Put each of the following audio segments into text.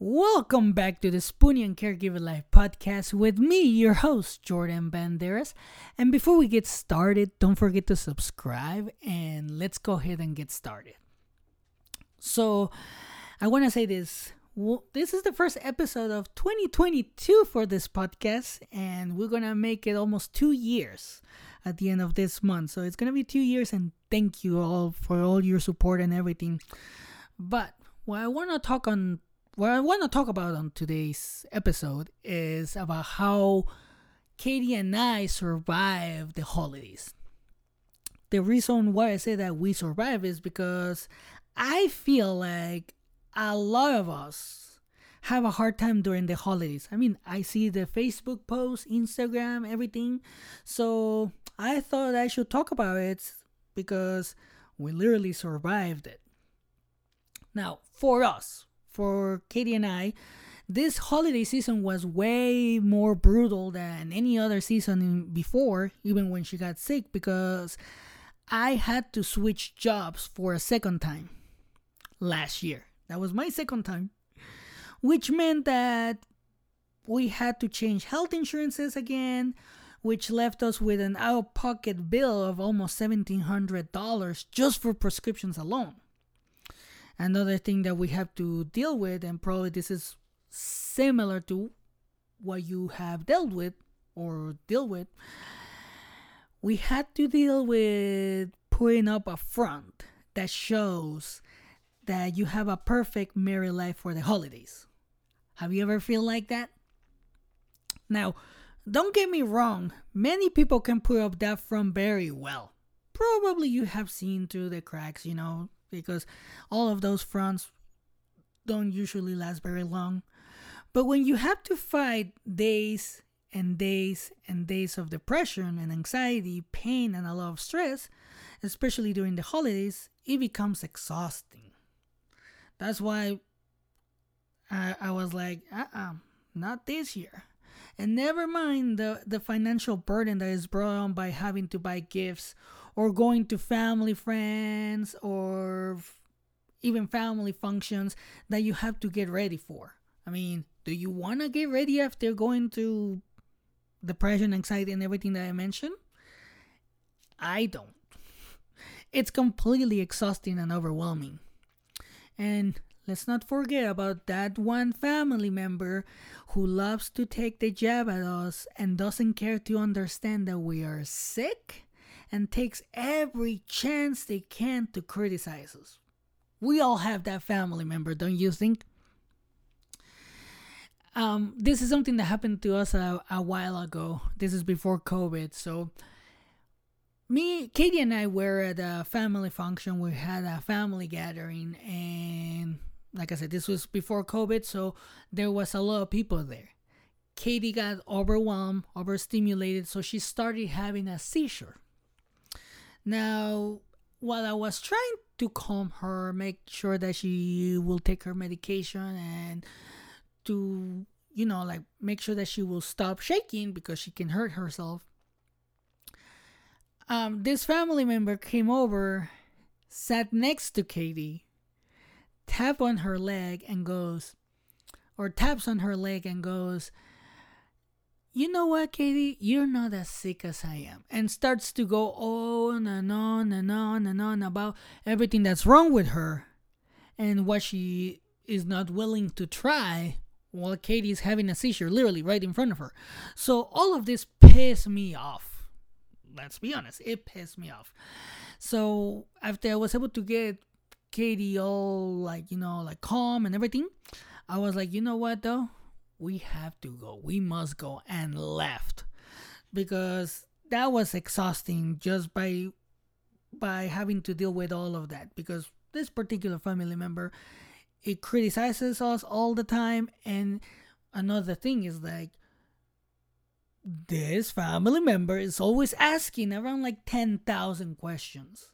Welcome back to the Spoonie and Caregiver Life podcast with me, your host, Jordan Banderas. And before we get started, don't forget to subscribe and let's go ahead and get started. So, I want to say this. This is the first episode of 2022 for this podcast, and we're going to make it almost two years at the end of this month. So, it's going to be two years, and thank you all for all your support and everything. But what I want to talk on what I want to talk about on today's episode is about how Katie and I survived the holidays. The reason why I say that we survive is because I feel like a lot of us have a hard time during the holidays. I mean, I see the Facebook posts, Instagram, everything. So I thought I should talk about it because we literally survived it. Now, for us, for Katie and I, this holiday season was way more brutal than any other season before, even when she got sick, because I had to switch jobs for a second time last year. That was my second time, which meant that we had to change health insurances again, which left us with an out of pocket bill of almost $1,700 just for prescriptions alone. Another thing that we have to deal with, and probably this is similar to what you have dealt with or deal with, we had to deal with putting up a front that shows that you have a perfect married life for the holidays. Have you ever feel like that? Now, don't get me wrong, many people can put up that front very well. Probably you have seen through the cracks, you know, because all of those fronts don't usually last very long. But when you have to fight days and days and days of depression and anxiety, pain, and a lot of stress, especially during the holidays, it becomes exhausting. That's why I, I was like, uh uh-uh, uh not this year. And never mind the, the financial burden that is brought on by having to buy gifts or going to family friends or even family functions that you have to get ready for. I mean, do you want to get ready after going to depression, anxiety, and everything that I mentioned? I don't. It's completely exhausting and overwhelming. And let's not forget about that one family member who loves to take the jab at us and doesn't care to understand that we are sick and takes every chance they can to criticize us. We all have that family member, don't you think? Um, this is something that happened to us a, a while ago. This is before COVID. So, me, Katie, and I were at a family function. We had a family gathering, and like I said, this was before COVID, so there was a lot of people there. Katie got overwhelmed, overstimulated, so she started having a seizure. Now, while I was trying to calm her, make sure that she will take her medication and to, you know, like make sure that she will stop shaking because she can hurt herself. Um, this family member came over, sat next to Katie, tap on her leg and goes, or taps on her leg and goes, you know what, Katie, you're not as sick as I am. And starts to go on and on and on and on about everything that's wrong with her and what she is not willing to try while Katie is having a seizure literally right in front of her. So all of this pissed me off. Let's be honest, it pissed me off. So after I was able to get Katie all like, you know, like calm and everything, I was like, you know what though? We have to go. We must go and left because that was exhausting just by by having to deal with all of that because this particular family member it criticizes us all the time and another thing is like this family member is always asking around like 10,000 questions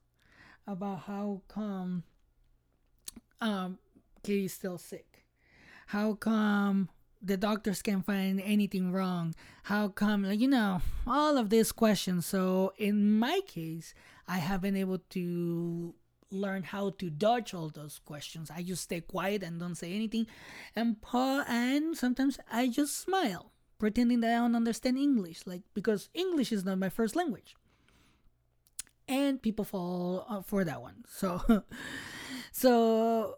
about how come um Katie's still sick. How come the doctors can't find anything wrong. How come, like, you know, all of these questions. So, in my case, I have been able to learn how to dodge all those questions. I just stay quiet and don't say anything, and pa- and sometimes I just smile, pretending that I don't understand English, like because English is not my first language. And people fall uh, for that one. So, so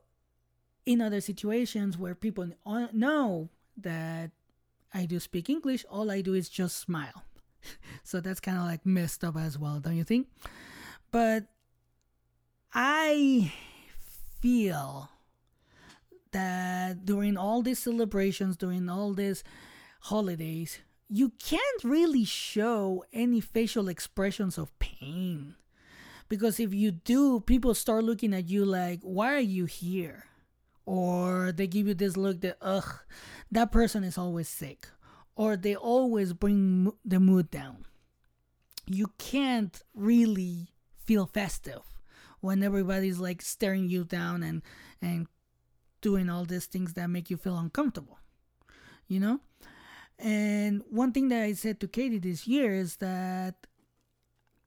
in other situations where people know that I do speak English, all I do is just smile. so that's kind of like messed up as well, don't you think? But I feel that during all these celebrations, during all these holidays, you can't really show any facial expressions of pain. Because if you do, people start looking at you like, why are you here? Or they give you this look that, ugh, that person is always sick. Or they always bring the mood down. You can't really feel festive when everybody's like staring you down and and doing all these things that make you feel uncomfortable you know and one thing that i said to katie this year is that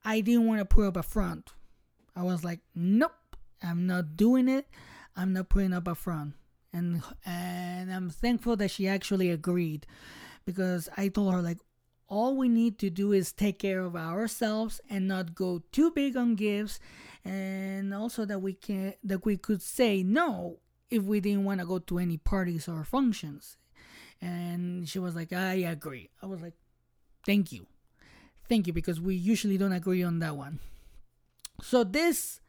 i didn't want to put up a front i was like nope i'm not doing it i'm not putting up a front. And and i'm thankful that she actually agreed because i told her like all we need to do is take care of ourselves and not go too big on gifts. And also that we can that we could say no if we didn't want to go to any parties or functions. And she was like i agree. I was like thank you. Thank you because we usually don't agree on that one. So this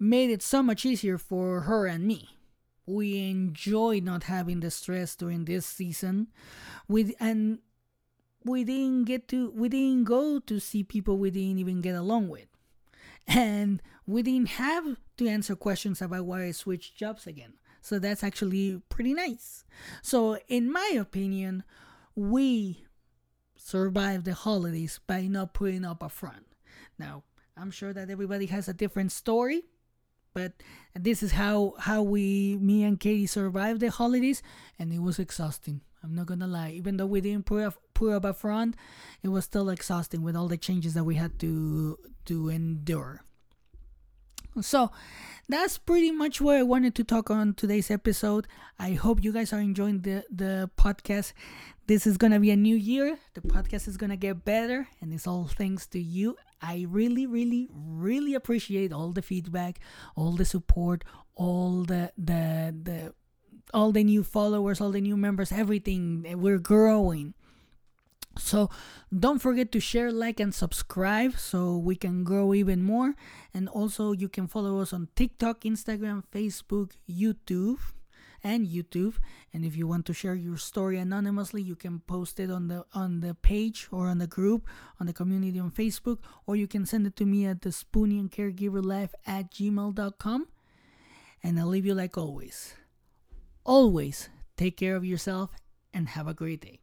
made it so much easier for her and me we enjoy not having the stress during this season with and we didn't get to we didn't go to see people we didn't even get along with and we didn't have to answer questions about why I switched jobs again. So that's actually pretty nice. So, in my opinion, we survived the holidays by not putting up a front. Now, I'm sure that everybody has a different story, but this is how how we me and Katie survived the holidays and it was exhausting. I'm not gonna lie. Even though we didn't put up, put up a front, it was still exhausting with all the changes that we had to to endure. So that's pretty much what I wanted to talk on today's episode. I hope you guys are enjoying the, the podcast. This is gonna be a new year. The podcast is gonna get better, and it's all thanks to you. I really, really, really appreciate all the feedback, all the support, all the the the all the new followers, all the new members, everything. We're growing. So don't forget to share, like, and subscribe so we can grow even more. And also, you can follow us on TikTok, Instagram, Facebook, YouTube, and YouTube. And if you want to share your story anonymously, you can post it on the on the page or on the group on the community on Facebook, or you can send it to me at the Spoonie and Caregiver Life at gmail.com. And I'll leave you like always. Always take care of yourself and have a great day.